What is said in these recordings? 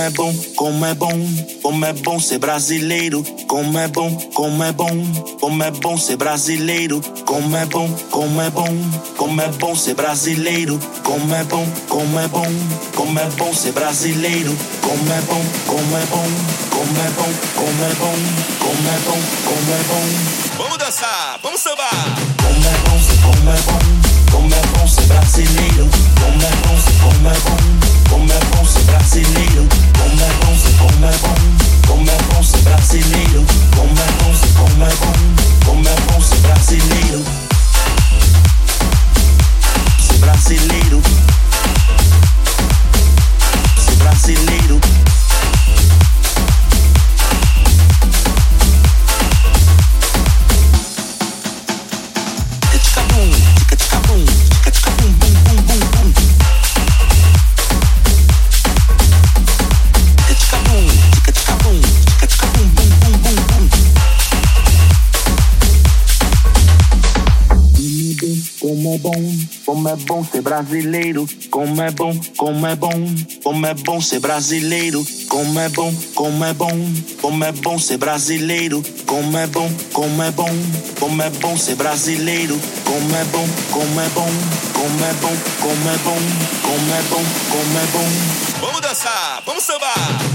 é bom, como é bom, como é bom ser brasileiro. Como é bom, como é bom, como é bom ser brasileiro. Como é bom, como é bom, como é bom ser brasileiro. Como é bom, como é bom, como é bom ser brasileiro. Como é bom, como é bom, como é bom, como é bom, como é bom, como é bom. Vamos dançar, vamos sambar. Como é bom como é bom, como é bom brasileiro. Como é bom ser, como é bom, como é bom ser brasileiro. Ser brasileiro. Como é bom, como é bom ser brasileiro. Como é bom, como é bom, como é bom ser brasileiro. Como é bom, como é bom, como é bom ser brasileiro. Como é bom, como é bom, como é bom ser brasileiro. Como é bom, como é bom, como é bom, como é bom, como é bom, como é bom. Vamos dançar, vamos sambar.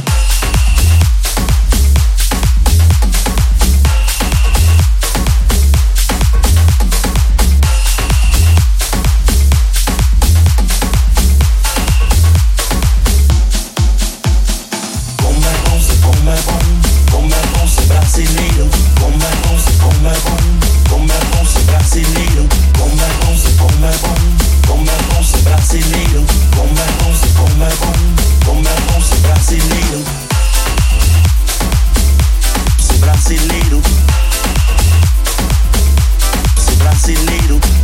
needle